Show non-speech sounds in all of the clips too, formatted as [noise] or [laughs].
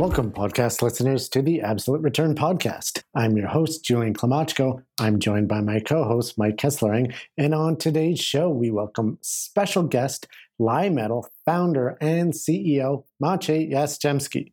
Welcome, podcast listeners, to the Absolute Return Podcast. I'm your host, Julian Klymochko. I'm joined by my co host, Mike Kesslering. And on today's show, we welcome special guest, Li-Metal founder and CEO, Maciej Jastrzębski.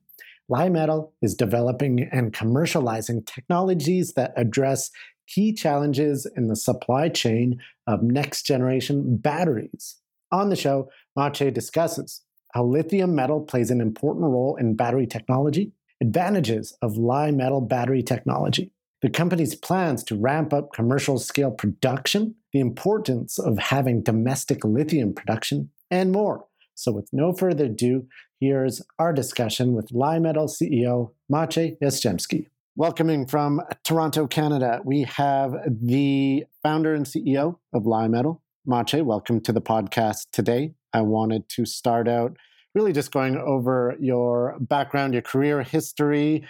Li-Metal is developing and commercializing technologies that address key challenges in the supply chain of next generation batteries. On the show, Maciej discusses how lithium metal plays an important role in battery technology, advantages of Li-Metal battery technology, the company's plans to ramp up commercial scale production, the importance of having domestic lithium production, and more. So, with no further ado, here's our discussion with Li-Metal CEO Maciej Jastrzębski. Welcoming from Toronto, Canada, we have the founder and CEO of Li-Metal, Maciej. Welcome to the podcast today. I wanted to start out really just going over your background, your career history.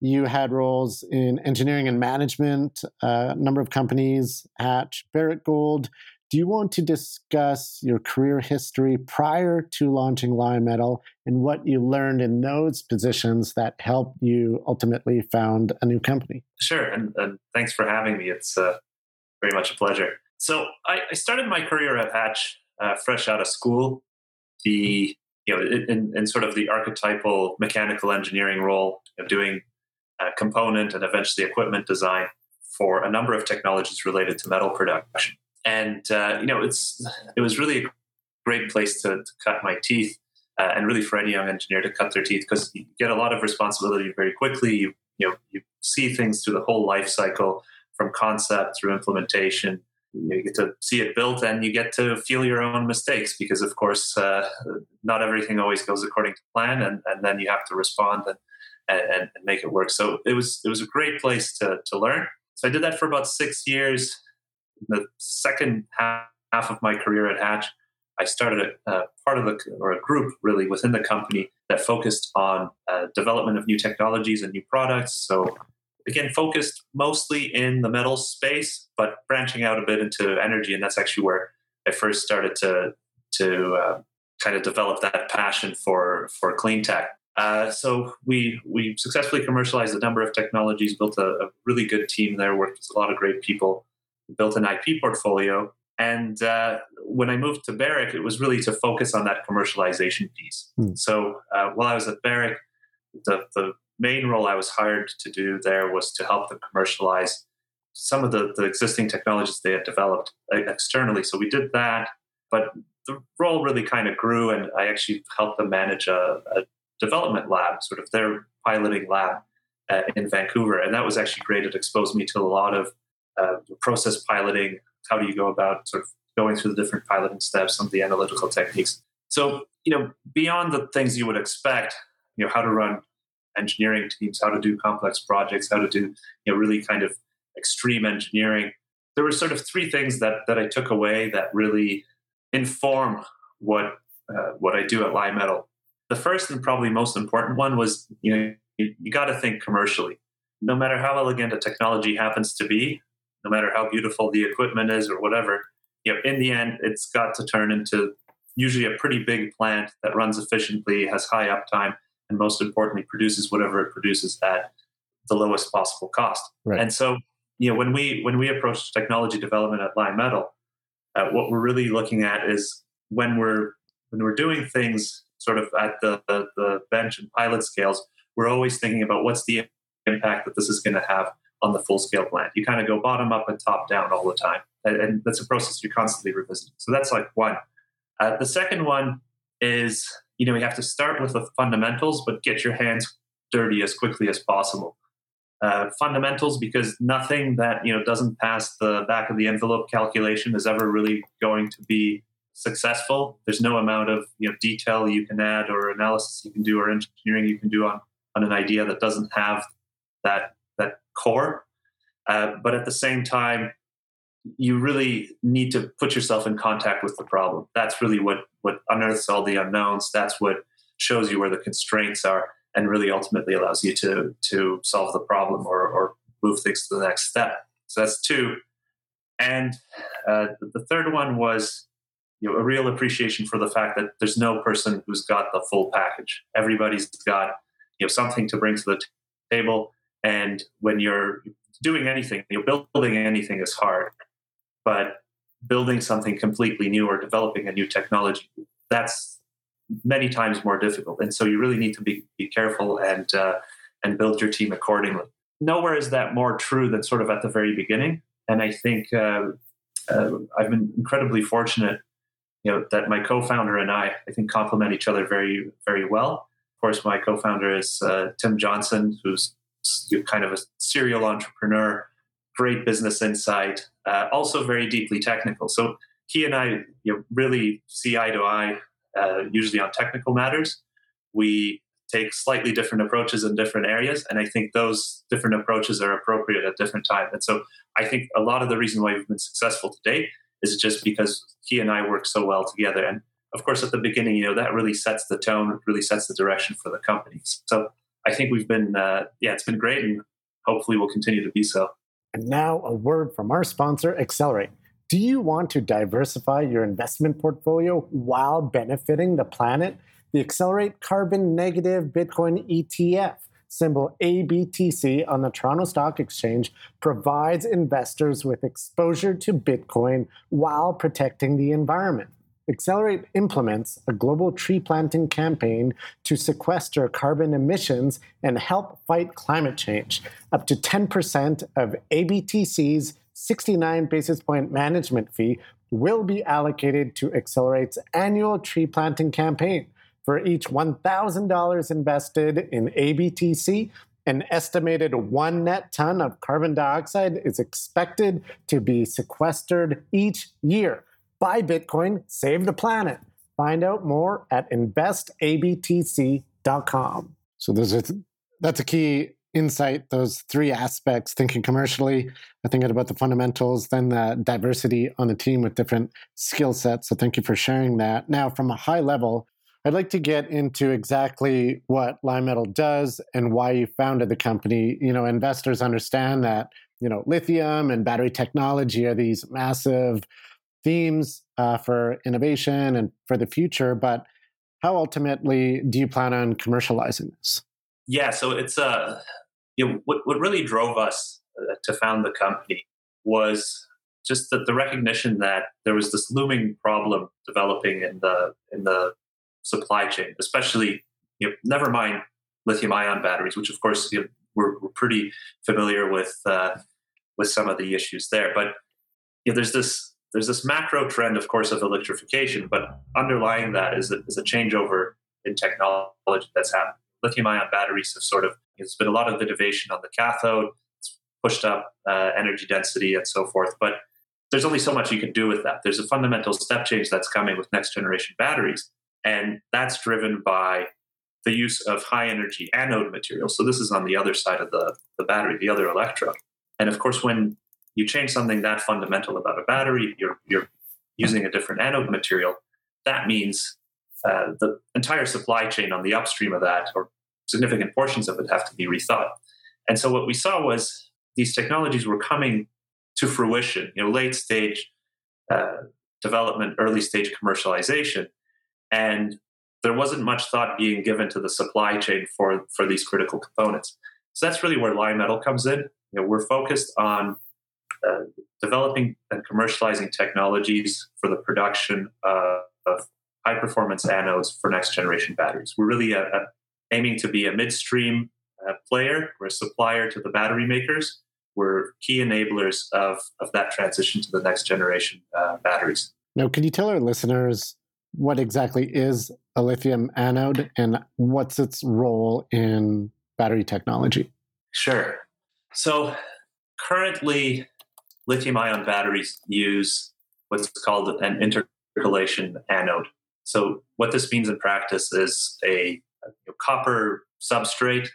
You had roles in engineering and management, a uh, number of companies, Hatch, Barrick Gold. Do you want to discuss your career history prior to launching Li-Metal and what you learned in those positions that helped you ultimately found a new company? Sure, and, and thanks for having me. It's uh, very much a pleasure. So I, I started my career at Hatch uh, fresh out of school. The you know, in, in sort of the archetypal mechanical engineering role of doing component and eventually equipment design for a number of technologies related to metal production. And uh, you know, it's it was really a great place to, to cut my teeth, uh, and really for any young engineer to cut their teeth because you get a lot of responsibility very quickly. You you know you see things through the whole life cycle from concept through implementation you get to see it built and you get to feel your own mistakes because of course uh, not everything always goes according to plan and, and then you have to respond and, and, and, make it work. So it was it was a great place to, to learn. So i did that for about six years. The second half, half of my career at hatch i started a, a, part of the or a group really within the company that focused on uh, development of new technologies and new products. So again focused mostly in the metal space, but branching out a bit into energy, and that's actually where I first started to to uh, kind of develop that passion for for clean tech. Uh, so we we successfully commercialized a number of technologies, built a, a, really good team there, worked with a lot of great people, built an IP portfolio. And uh, when I moved to Barrick, it was really to focus on that commercialization piece. Hmm. So uh, while I was at Barrick, the, the main role I was hired to do there was to help them commercialize some of the, the existing technologies they had developed uh, externally. So we did that, but the role really kind of grew, and I actually helped them manage a, a development lab, sort of their piloting lab uh, in Vancouver. And that was actually great. It exposed me to a lot of uh, process piloting. How do you go about sort of going through the different piloting steps, some of the analytical techniques. So, you know, beyond the things you would expect, you know, how to run engineering teams, how to do complex projects, how to do you know really kind of extreme engineering. There were sort of three things that that I took away that really inform what uh, what I do at Li-Metal. The first and probably most important one was you know you, you got to think commercially. No matter how elegant a technology happens to be, no matter how beautiful the equipment is or whatever, you know in the end it's got to turn into usually a pretty big plant that runs efficiently, has high uptime, and most importantly produces whatever it produces at the lowest possible cost. Right. and so you know when we when we approach technology development at Li-Metal uh, what we're really looking at is when we're when we're doing things sort of at the, the, the bench and pilot scales we're always thinking about what's the impact that this is going to have on the full scale plant. You kind of go bottom up and top down all the time and, and that's a process you're constantly revisiting. So that's like one. Uh, the second one is you know, you have to start with the fundamentals, but get your hands dirty as quickly as possible. Uh, fundamentals because nothing that you know doesn't pass the back of the envelope calculation is ever really going to be successful. There's no amount of you know detail you can add or analysis you can do or engineering you can do on on an idea that doesn't have that that core. Uh, but at the same time, you really need to put yourself in contact with the problem. That's really what what unearths all the unknowns. That's what shows you where the constraints are, and really ultimately allows you to to solve the problem or or move things to the next step. So that's two. And uh, the third one was you know, a real appreciation for the fact that there's no person who's got the full package. Everybody's got you know something to bring to the t- table, and when you're doing anything, you know, building anything is hard but building something completely new or developing a new technology that's many times more difficult. And so you really need to be, be careful and uh, and build your team accordingly. Nowhere is that more true than sort of at the very beginning. And i think uh, uh, i've been incredibly fortunate you know that my co-founder and i i think complement each other very very well. Of course my co-founder is uh, tim johnson who's kind of a serial entrepreneur great business insight, uh, also very deeply technical. So he and I you know, really see eye to eye, uh, usually on technical matters. We take slightly different approaches in different areas, and I think those different approaches are appropriate at different times. And so I think a lot of the reason why we've been successful today is just because he and I work so well together. And of course, at the beginning, you know, that really sets the tone, really sets the direction for the companies. So I think we've been, uh, yeah, it's been great, and hopefully we'll continue to be so. And now, a word from our sponsor, Accelerate. Do you want to diversify your investment portfolio while benefiting the planet? The Accelerate Carbon Negative Bitcoin ETF, symbol ABTC on the Toronto Stock Exchange, provides investors with exposure to Bitcoin while protecting the environment. Accelerate implements a global tree planting campaign to sequester carbon emissions and help fight climate change. Up to 10% of ABTC's 69 basis point management fee will be allocated to Accelerate's annual tree planting campaign. For each $1,000 invested in ABTC, an estimated one net ton of carbon dioxide is expected to be sequestered each year. Buy Bitcoin, save the planet. Find out more at investabtc.com. So those are th- that's a key insight. Those three aspects: thinking commercially, thinking about the fundamentals, then the diversity on the team with different skill sets. So thank you for sharing that. Now, from a high level, I'd like to get into exactly what Li-Metal does and why you founded the company. You know, investors understand that you know lithium and battery technology are these massive themes uh, for innovation and for the future, but how ultimately do you plan on commercializing this? Yeah, so it's uh, you know, what what really drove us uh, to found the company was just that the recognition that there was this looming problem developing in the in the supply chain, especially you know, never mind lithium ion batteries, which of course you know, we're, we're pretty familiar with uh, with some of the issues there, but you know, there's this there's this macro trend, of course, of electrification, but underlying that is a, is a changeover in technology that's happened. Lithium ion batteries have sort of, there's been a lot of innovation on the cathode, it's pushed up uh, energy density and so forth, but there's only so much you can do with that. There's a fundamental step change that's coming with next generation batteries, and that's driven by the use of high energy anode material. So this is on the other side of the, the battery, the other electrode. And of course, when you change something that fundamental about a battery, you're, you're using a different anode material, that means uh, the entire supply chain on the upstream of that, or significant portions of it, have to be rethought. And so what we saw was these technologies were coming to fruition, you know, late stage uh, development, early stage commercialization, and there wasn't much thought being given to the supply chain for for these critical components. So that's really where Li-Metal comes in. You know, we're focused on uh, developing and commercializing technologies for the production uh, of high performance anodes for next generation batteries. We're really a, a, aiming to be a midstream uh, player. We're a supplier to the battery makers. We're key enablers of, of that transition to the next generation uh, batteries. Now, can you tell our listeners what exactly is a lithium anode and what's its role in battery technology? Sure. So, currently, lithium ion batteries use what's called an intercalation anode. So, what this means in practice is a, a copper substrate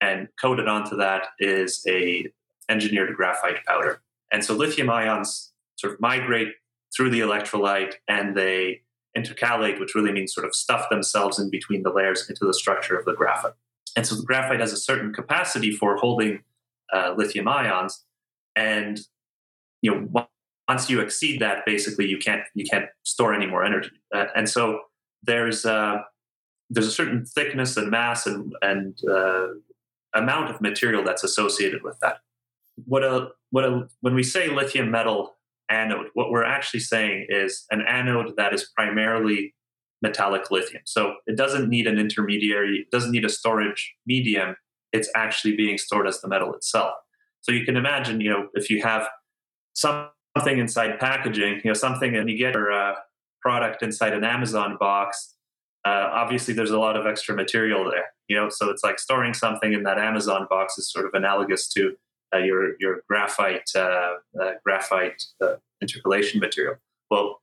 and coated onto that is a engineered graphite powder. And so lithium ions sort of migrate through the electrolyte and they intercalate, which really means sort of stuff themselves in between the layers into the structure of the graphite. And so the graphite has a certain capacity for holding uh, lithium ions, and you know once you exceed that, basically you can't you can't store any more energy. Uh, and so there's uh, there's a certain thickness and mass and and uh, amount of material that's associated with that. What a what a when we say lithium metal anode, what we're actually saying is an anode that is primarily metallic lithium. So it doesn't need an intermediary, it doesn't need a storage medium. It's actually being stored as the metal itself. So you can imagine, you know, if you have something inside packaging, you know, something and you get your uh, product inside an Amazon box, uh, obviously there's a lot of extra material there, you know, so it's like storing something in that Amazon box is sort of analogous to uh, your your graphite uh, uh, graphite intercalation material. Well,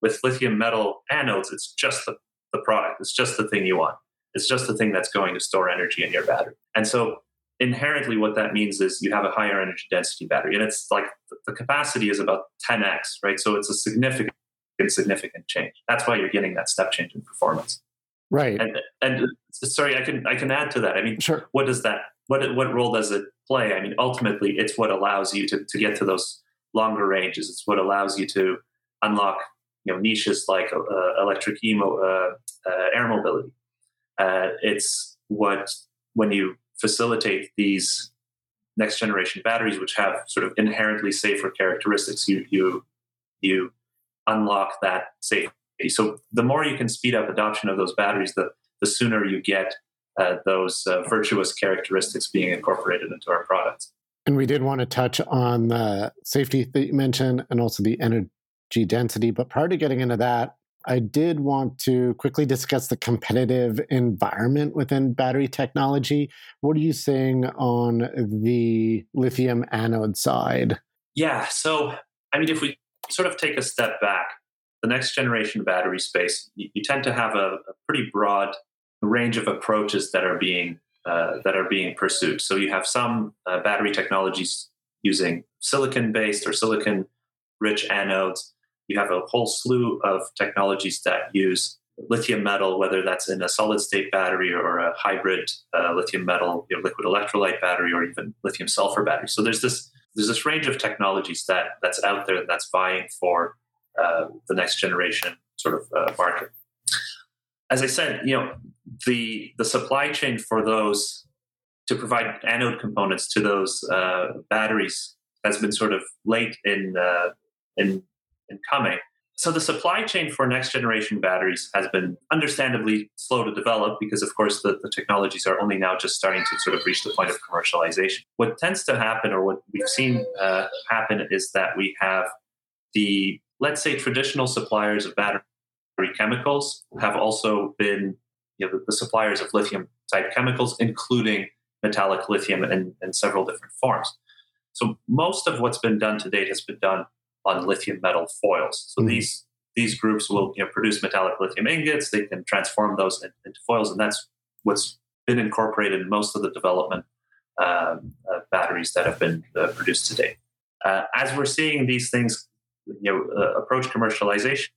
with lithium metal anodes, it's just the, the product. It's just the thing you want. It's just the thing that's going to store energy in your battery. And so inherently what that means is you have a higher energy density battery and it's like the capacity is about 10x right? So it's a significant significant change. That's why you're getting that step change in performance. Right. And, and sorry i can i can add to that. I mean sure. what does that what what role does it play? I mean ultimately it's what allows you to, to get to those longer ranges. It's what allows you to unlock you know niches like uh, electric emo, uh, uh, air mobility. Uh, it's what when you facilitate these next generation batteries, which have sort of inherently safer characteristics, you you you unlock that safety. So the more you can speed up adoption of those batteries, the the sooner you get uh, those uh, virtuous characteristics being incorporated into our products. And we did want to touch on the safety that you mentioned and also the energy density. But prior to getting into that, I did want to quickly discuss the competitive environment within battery technology. What are you saying on the lithium anode side? Yeah. So, I mean, if we sort of take a step back, the next generation battery space, you, you tend to have a, a, pretty broad range of approaches that are being uh, that are being pursued. So you have some uh, battery technologies using silicon based or silicon rich anodes you have a whole slew of technologies that use lithium metal, whether that's in a solid state battery or a hybrid uh, lithium metal you know, liquid electrolyte battery or even lithium sulfur battery. So there's this there's this range of technologies that that's out there that's vying for uh, the next generation sort of uh, market. As I said, you know the the supply chain for those to provide anode components to those uh, batteries has been sort of late in uh, in and coming. So the supply chain for next generation batteries has been understandably slow to develop because, of course, the, the technologies are only now just starting to sort of reach the point of commercialization. What tends to happen, or what we've seen uh, happen, is that we have the, let's say, traditional suppliers of battery chemicals have also been you know, the, the suppliers of lithium type chemicals, including metallic lithium in, in several different forms. So most of what's been done to date has been done on lithium metal foils. So mm these these groups will you know, produce metallic lithium ingots. They can transform those into foils, and that's what's been incorporated in most of the development um, uh, batteries that have been uh, produced today. Uh, as we're seeing these things, you know, uh, approach commercialization,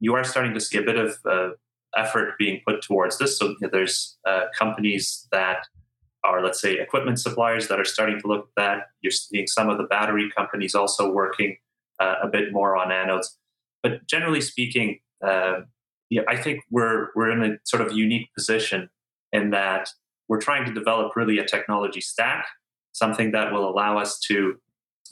you are starting to see a bit of uh, effort being put towards this. So you know, there's uh, companies that are, let's say, equipment suppliers that are starting to look at that. You're seeing some of the battery companies also working uh, a bit more on anodes. But generally speaking, uh, yeah, I think we're we're in a sort of unique position in that we're trying to develop really a technology stack, something that will allow us to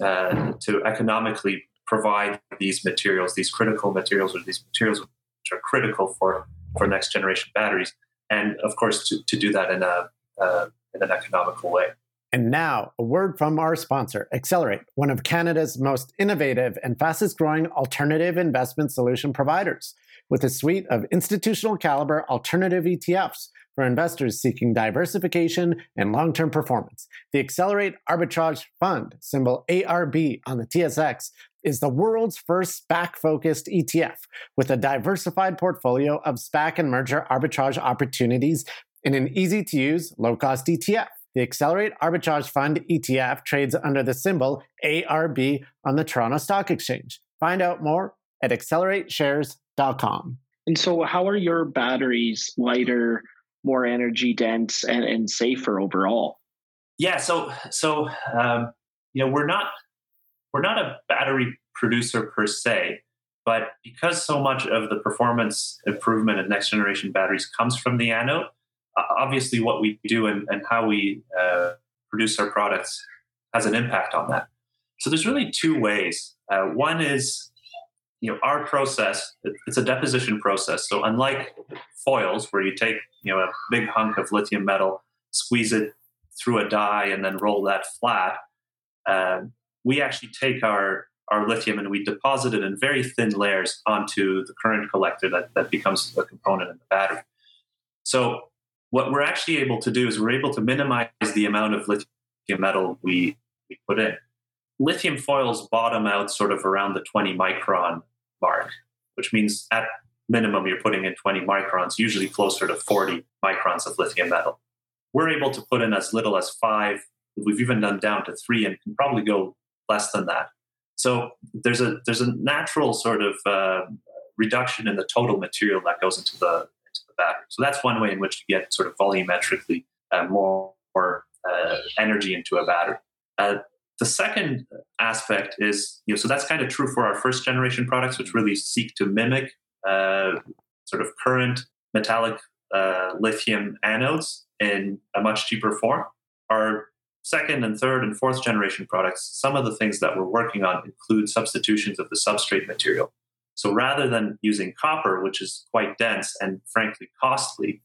uh, to economically provide these materials, these critical materials, or these materials which are critical for for next generation batteries, and of course to, to do that in a uh, in an economical way. And now, a word from our sponsor, Accelerate, one of Canada's most innovative and fastest growing alternative investment solution providers, with a suite of institutional caliber alternative ETFs for investors seeking diversification and long term performance. The Accelerate Arbitrage Fund, symbol ARB on the TSX, is the world's first SPAC focused ETF with a diversified portfolio of SPAC and merger arbitrage opportunities in an easy to use, low cost ETF. The Accelerate Arbitrage Fund ETF trades under the symbol ARB on the Toronto Stock Exchange. Find out more at accelerateshares.com. And so, how are your batteries lighter, more energy dense, and, and safer overall? Yeah, so so um, you know we're not we're not a battery producer per se, but because so much of the performance improvement of next generation batteries comes from the anode, obviously what we do and, and how we uh, produce our products has an impact on that. So there's really two ways. Uh, one is you know our process it's a deposition process so unlike foils where you take you know a big hunk of lithium metal squeeze it through a die and then roll that flat um, we actually take our our lithium and we deposit it in very thin layers onto the current collector that, that becomes a component in the battery so what we're actually able to do is we're able to minimize the amount of lithium metal we, we put in lithium foils bottom out sort of around the 20 micron mark, which means at minimum you're putting in 20 microns, usually closer to 40 microns of lithium metal. We're able to put in as little as five. We've even done down to three and can probably go less than that. So there's a there's a natural sort of uh, reduction in the total material that goes into the into the battery. So that's one way in which you get sort of volumetrically uh, more, more uh, energy into a battery. Uh, the second aspect is, you know, so that's kind of true for our first generation products, which really seek to mimic uh, sort of current metallic uh, lithium anodes in a much cheaper form. Our second and third and fourth generation products, some of the things that we're working on include substitutions of the substrate material. So rather than using copper, which is quite dense and frankly costly,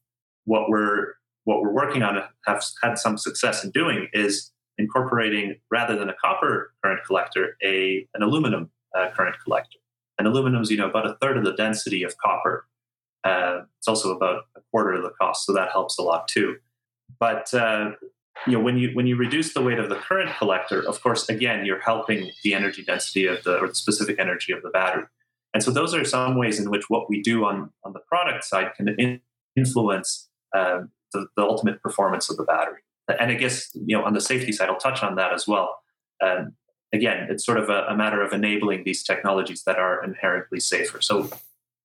what we're what we're working on have had some success in doing is incorporating rather than a copper current collector, a an aluminum uh, current collector. And aluminum is you know about a third of the density of copper. Uh, it's also about a quarter of the cost, so that helps a lot too. But uh, you know when you when you reduce the weight of the current collector, of course, again you're helping the energy density of the or the specific energy of the battery. And so those are some ways in which what we do on on the product side can in, influence uh, the, the ultimate performance of the battery and I guess you know on the safety side, I'll touch on that as well. Um, again, it's sort of a, a, matter of enabling these technologies that are inherently safer. So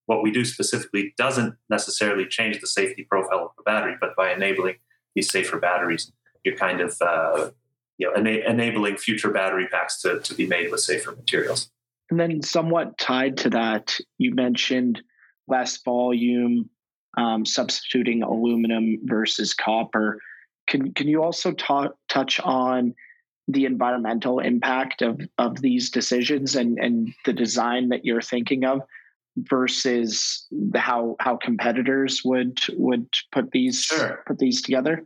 what we do specifically doesn't necessarily change the safety profile of the battery, but by enabling these safer batteries, you're kind of uh, you know ena- enabling future battery packs to, to be made with safer materials. And then, somewhat tied to that, you mentioned less volume, um, substituting aluminum versus copper. Can can you also talk, touch on the environmental impact of of these decisions and and the design that you're thinking of versus the, how how competitors would would put these sure. put these together?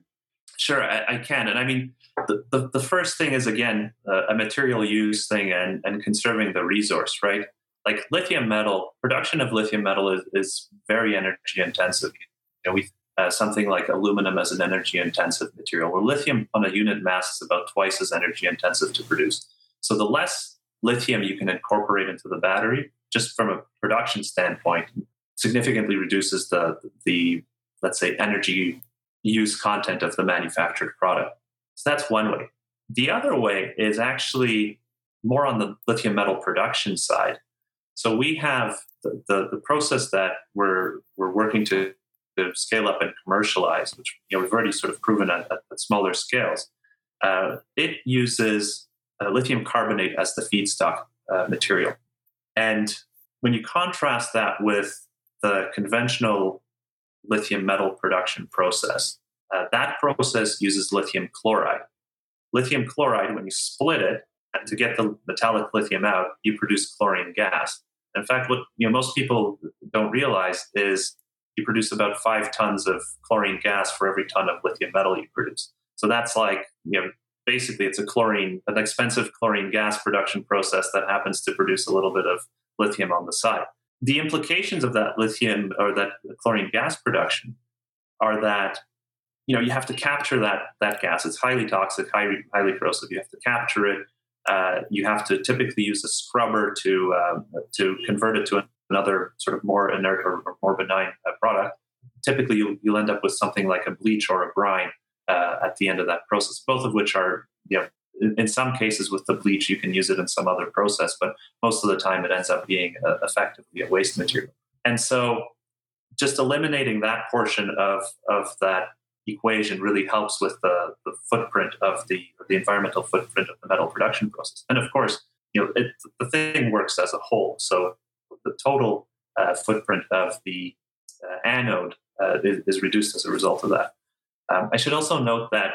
Sure, I, I, can, and I mean the, the, first thing is again uh, a material use thing and and conserving the resource, right? Like lithium metal production of lithium metal is, is very energy intensive. You know, we uh, something like aluminum as an energy intensive material, where lithium on a unit mass is about twice as energy intensive to produce. So the less lithium you can incorporate into the battery, just from a production standpoint, significantly reduces the the let's say energy use content of the manufactured product. So that's one way. The other way is actually more on the lithium metal production side. So we have the, the, the process that we're we're working to to scale up and commercialize, which you know we've already sort of proven at, at, smaller scales, uh, it uses uh, lithium carbonate as the feedstock uh, material. And when you contrast that with the conventional lithium metal production process, uh, that process uses lithium chloride. Lithium chloride, when you split it, to get the metallic lithium out, you produce chlorine gas. In fact, what you know most people don't realize is you produce about five tons of chlorine gas for every ton of lithium metal you produce. So that's like, you know, basically it's a chlorine, an expensive chlorine gas production process that happens to produce a little bit of lithium on the side. The implications of that lithium or that chlorine gas production are that you know you have to capture that that gas. It's highly toxic, highly highly corrosive. You have to capture it. Uh, you have to typically use a scrubber to uh, to convert it to another sort of more inert or, or more benign uh, product typically you'll, you'll end up with something like a bleach or a brine uh, at the end of that process, both of which are, you know, in some cases with the bleach, you can use it in some other process, but most of the time it ends up being uh, effectively a waste material. And so just eliminating that portion of, of that equation really helps with the, the footprint of the, the environmental footprint of the metal production process. And of course, you know, it, the thing works as a whole. So the total uh, footprint of the uh, anode uh, is, is, reduced as a result of that. Um, I should also note that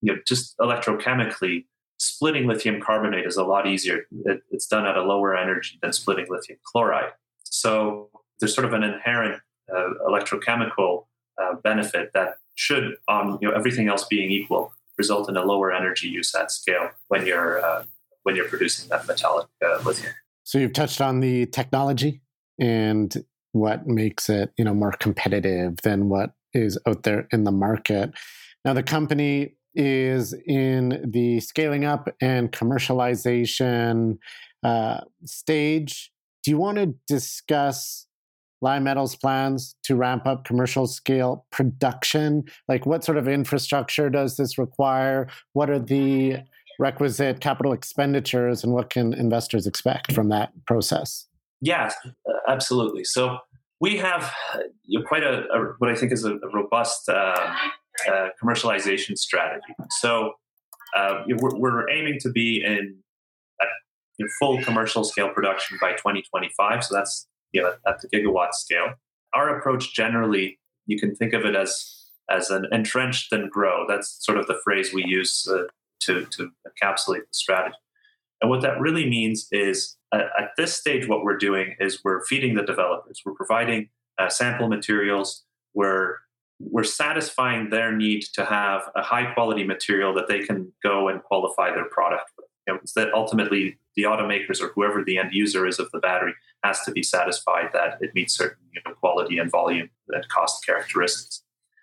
you know, just electrochemically, splitting lithium carbonate is a lot easier. It, it's done at a lower energy than splitting lithium chloride. So there's sort of an inherent uh, electrochemical uh, benefit that should, on you know everything else being equal, result in a lower energy use at scale when you're uh, when you're producing that metallic uh, lithium. So you've touched on the technology and what makes it you know more competitive than what is out there in the market. Now the company is in the scaling up and commercialization uh, stage. Do you want to discuss Li-Metal's plans to ramp up commercial scale production? Like, what sort of infrastructure does this require? What are the requisite capital expenditures, and what can investors expect from that process? Yes, absolutely. So we have quite a, a, what I think is a, robust uh, uh, commercialization strategy. So uh, we're, we're, aiming to be in, in full commercial scale production by 2025. So that's you know, at the gigawatt scale. Our approach generally, you can think of it as as an entrenched then grow. That's sort of the phrase we use uh, to to encapsulate the strategy. And what that really means is, uh, at this stage, what we're doing is we're feeding the developers. We're providing uh, sample materials. We're we're satisfying their need to have a high quality material that they can go and qualify their product with. You know, that ultimately the automakers or whoever the end user is of the battery has to be satisfied that it meets certain you know, quality and volume and cost characteristics.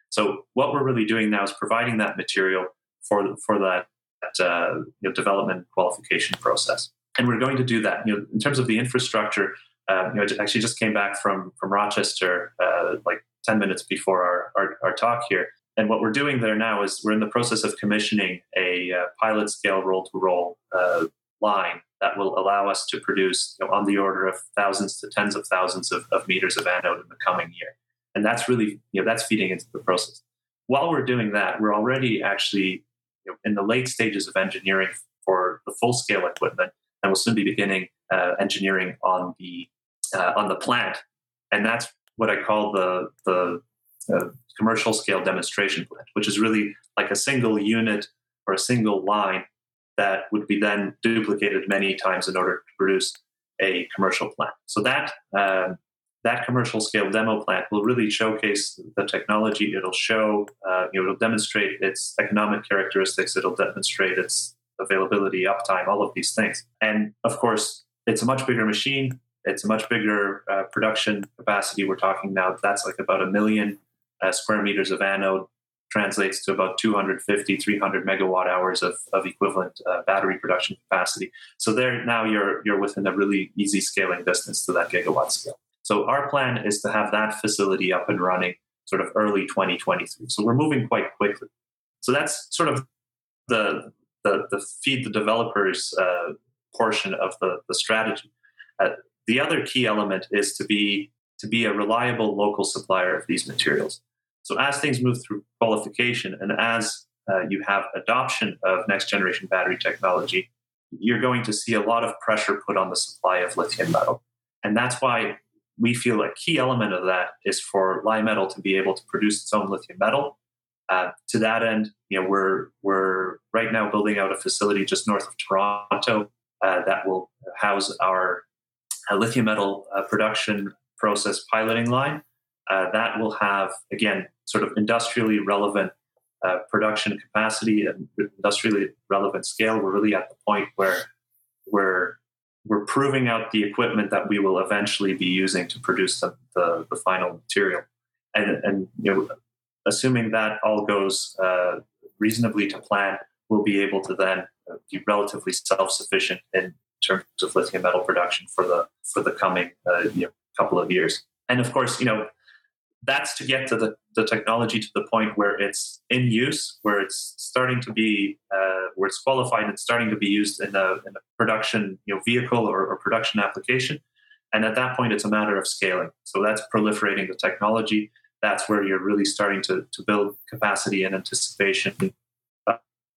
So what we're really doing now is providing that material for for that, that uh, you know, development qualification process, and we're going to do that. You know, in terms of the infrastructure, uh, you know, I actually just came back from from Rochester uh, like ten minutes before our, our, our talk here. And what we're doing there now is we're in the process of commissioning a uh, pilot scale roll to roll line that will allow us to produce you know, on the order of thousands to tens of thousands of, of meters of anode in the coming year. And that's really, you know, that's feeding into the process. While we're doing that, we're already actually you know, in the late stages of engineering for the full scale equipment, and we'll soon be beginning uh, engineering on the uh, on the plant. And that's what I call the the uh, commercial scale demonstration plant, which is really like a single unit or a single line that would be then duplicated many times in order to produce a commercial plant. So that um, that commercial scale demo plant will really showcase the technology. It'll show, uh, you know, it'll demonstrate its economic characteristics. It'll demonstrate its availability, uptime, all of these things. And of course, it's a much bigger machine. It's a much bigger uh, production capacity. We're talking now. That's like about a million uh, square meters of anode translates to about 250, 300 megawatt hours of, of equivalent uh, battery production capacity. So there now you're you're within a really easy scaling distance to that gigawatt scale. So our plan is to have that facility up and running sort of early 2023. So we're moving quite quickly. So that's sort of the the, the feed the developers uh, portion of the, the strategy. Uh, the other key element is to be to be a reliable local supplier of these materials. So as things move through qualification and as uh, you have adoption of next generation battery technology, you're going to see a lot of pressure put on the supply of lithium metal. And that's why we feel a key element of that is for Li-Metal to be able to produce its own lithium metal. Uh, to that end, you know, we're we're right now building out a facility just north of Toronto uh, that will house our uh, lithium metal uh, production process piloting line. Uh, that will have again sort of industrially relevant uh, production capacity and industrially relevant scale, we're really at the point where we're we're proving out the equipment that we will eventually be using to produce the, the, the final material. And, and you know, assuming that all goes uh, reasonably to plan, we'll be able to then be relatively self-sufficient in terms of lithium metal production for the for the coming uh, you know, couple of years. And of course, you know, that's to get to the, the technology to the point where it's in use, where it's starting to be, uh, where it's qualified and starting to be used in a, in a production you know, vehicle or, or, production application. And at that point, it's a matter of scaling. So that's proliferating the technology. That's where you're really starting to, to build capacity and anticipation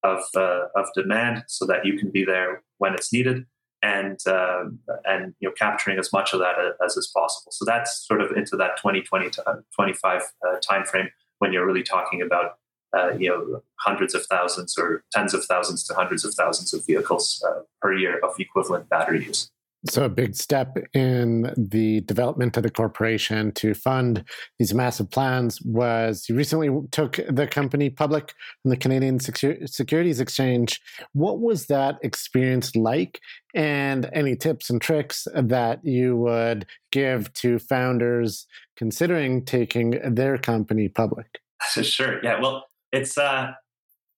of, uh, of demand so that you can be there when it's needed and uh, and you know capturing as much of that as is possible. So that's sort of into that 2020 to 25 uh, timeframe when you're really talking about uh, you know hundreds of thousands or tens of thousands to hundreds of thousands of vehicles uh, per year of equivalent battery use. So, a big step in the development of the corporation to fund these massive plans was you recently took the company public on the Canadian Securities Exchange. What was that experience like? And any tips and tricks that you would give to founders considering taking their company public? [laughs] Sure. Yeah. Well, it's uh,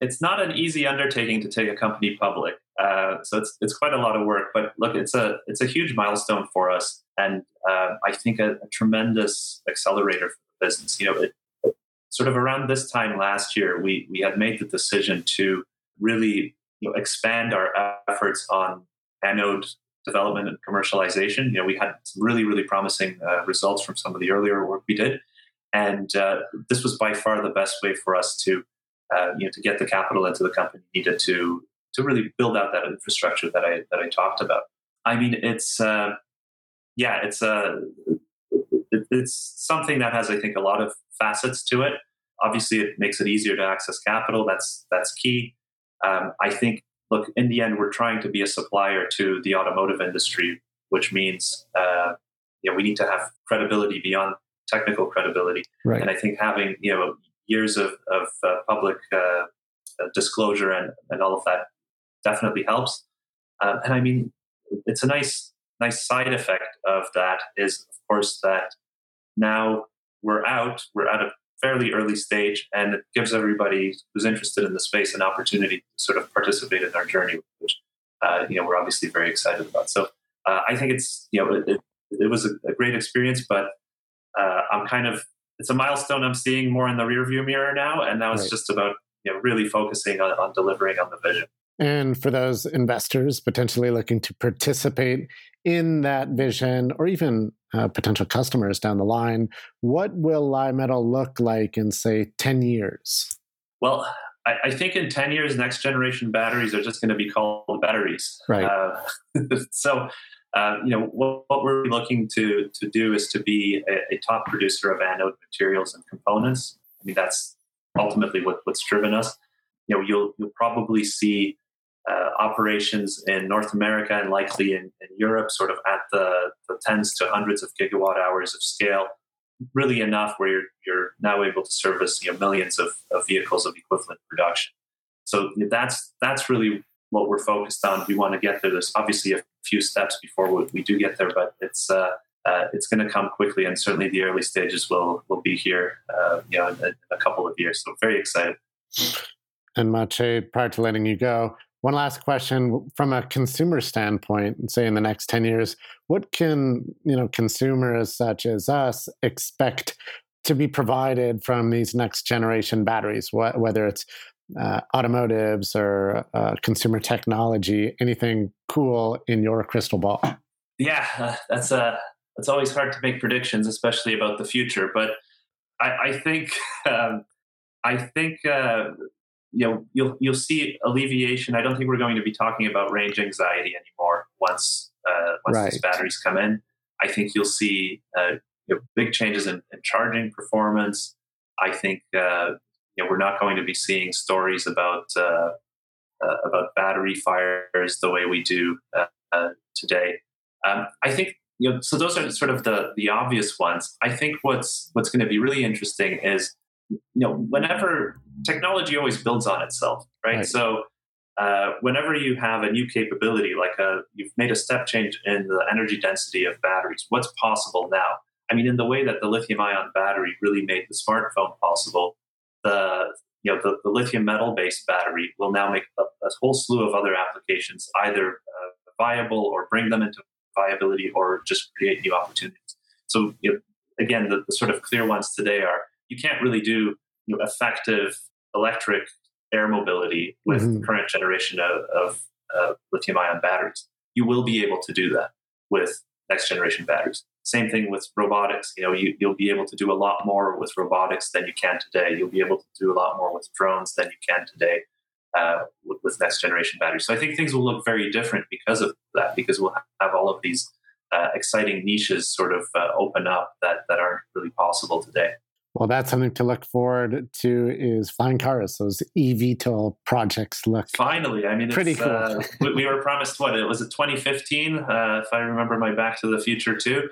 it's not an easy undertaking to take a company public. Uh, so it's it's quite a lot of work. But look, it's a it's a huge milestone for us, and uh, I think a, a, tremendous accelerator for the business. You know, it, sort of around this time last year, we we had made the decision to really you know, expand our efforts on anode development and commercialization. You know, we had some really really promising uh, results from some of the earlier work we did, and uh, this was by far the best way for us to uh, you know, to get the capital into the company needed to to really build out that infrastructure that I that I talked about. I mean, it's uh, yeah, it's a uh, it, it's something that has I think a lot of facets to it. Obviously, it makes it easier to access capital. That's that's key. Um, I think. Look, in the end, we're trying to be a supplier to the automotive industry, which means uh, yeah, we need to have credibility beyond technical credibility. Right. And I think having you know years of, of uh, public uh, uh, disclosure and, and all of that definitely helps. Um, and I mean, it's a nice nice side effect of that is, of course, that now we're out, we're at a fairly early stage, and it gives everybody who's interested in the space an opportunity to sort of participate in our journey, which uh, you know we're obviously very excited about. So uh, I think it's you know it, it was a, a, great experience, but uh, I'm kind of it's a milestone I'm seeing more in the rearview mirror now, and now it's just about you know really focusing on, on delivering on the vision. And for those investors potentially looking to participate in that vision, or even uh, potential customers down the line, what will Li-Metal look like in say ten years? Well, I, I think in ten years, next generation batteries are just going to be called batteries. Right. Uh, [laughs] so uh, you know, what, what, we're looking to to do is to be a, a, top producer of anode materials and components. I mean, that's ultimately what, what's driven us. You know, you'll you'll probably see uh, operations in North America and likely in, in, Europe, sort of at the, the tens to hundreds of gigawatt hours of scale, really enough where you're, you're now able to service you know, millions of, of vehicles of equivalent production. So that's that's really what we're focused on. We want to get there. There's obviously a few steps before we, we do get there, but it's uh, uh, it's going to come quickly, and certainly the early stages will will be here, uh, you know, in a, in a, couple of years. So very excited. And Maciej, prior to letting you go, one last question from a consumer standpoint. Say in the next ten years, what can you know consumers such as us expect to be provided from these next generation batteries? whether it's uh, automotives or uh, consumer technology? Anything cool in your crystal ball? Yeah, uh, that's uh, that's always hard to make predictions, especially about the future. But I, I think [laughs] um, I think uh, you know you'll you'll see alleviation. I don't think we're going to be talking about range anxiety anymore once uh, once right. these batteries come in. I think you'll see uh, you know, big changes in, in, charging performance. I think uh, you know, we're not going to be seeing stories about uh, uh, about battery fires the way we do uh, uh, today. Um, I think you know, so those are sort of the the obvious ones. I think what's what's going to be really interesting is you know whenever technology always builds on itself, right? right. So uh, whenever you have a new capability, like a, you've made a step change in the energy density of batteries, what's possible now? I mean, in the way that the lithium ion battery really made the smartphone possible, the you know the, the lithium metal based battery will now make a, a, whole slew of other applications either uh, viable or bring them into viability or just create new opportunities. So you know, again, the, the, sort of clear ones today are you can't really do you know, effective electric air mobility with mm-hmm. the current generation of, of uh, lithium ion batteries. You will be able to do that with next generation batteries. Same thing with robotics. You know, you, will be able to do a lot more with robotics than you can today. You'll be able to do a lot more with drones than you can today uh, with, with, next generation batteries. So I think things will look very different because of that, because we'll have all of these uh, exciting niches sort of uh, open up that, that aren't really possible today. Well, that's something to look forward to is flying cars. Those eVTOL projects look finally. I mean, pretty cool. Uh, [laughs] we, we, were promised what it was it 2015, uh, if I remember my Back to the Future two.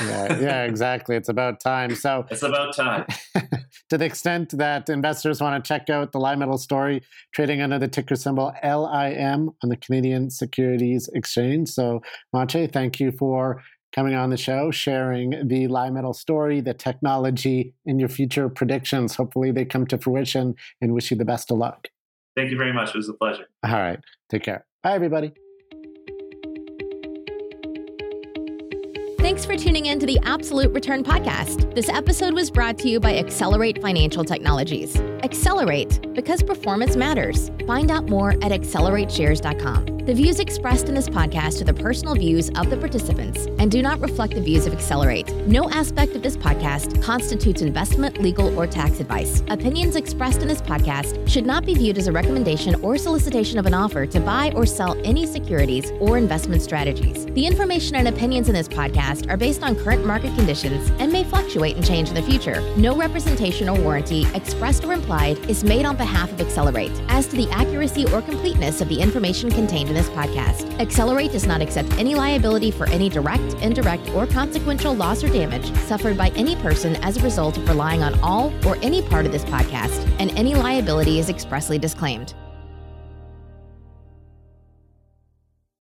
yeah, yeah, [laughs] exactly. It's about time. So it's about time. [laughs] to the extent that investors want to check out the Li-Metal story, trading under the ticker symbol LIM on the Canadian Securities Exchange. So, Maciej, thank you for coming on the show, sharing the Li-Metal story, the technology, and your future predictions. Hopefully, they come to fruition and wish you the best of luck. Thank you very much. It was a pleasure. All right. Take care. Bye, everybody. Thanks for tuning in to the Absolute Return Podcast. This episode was brought to you by Accelerate Financial Technologies. Accelerate, because performance matters. Find out more at accelerateshares.com. The views expressed in this podcast are the personal views of the participants and do not reflect the views of Accelerate. No aspect of this podcast constitutes investment, legal, or tax advice. Opinions expressed in this podcast should not be viewed as a recommendation or solicitation of an offer to buy or sell any securities or investment strategies. The information and opinions in this podcast are based on current market conditions and may fluctuate and change in the future. No representation or warranty, expressed or implied, is made on behalf of Accelerate as to the accuracy or completeness of the information contained in this podcast. Accelerate does not accept any liability for any direct, indirect, or consequential loss or damage suffered by any person as a result of relying on all or any part of this podcast, and any liability is expressly disclaimed.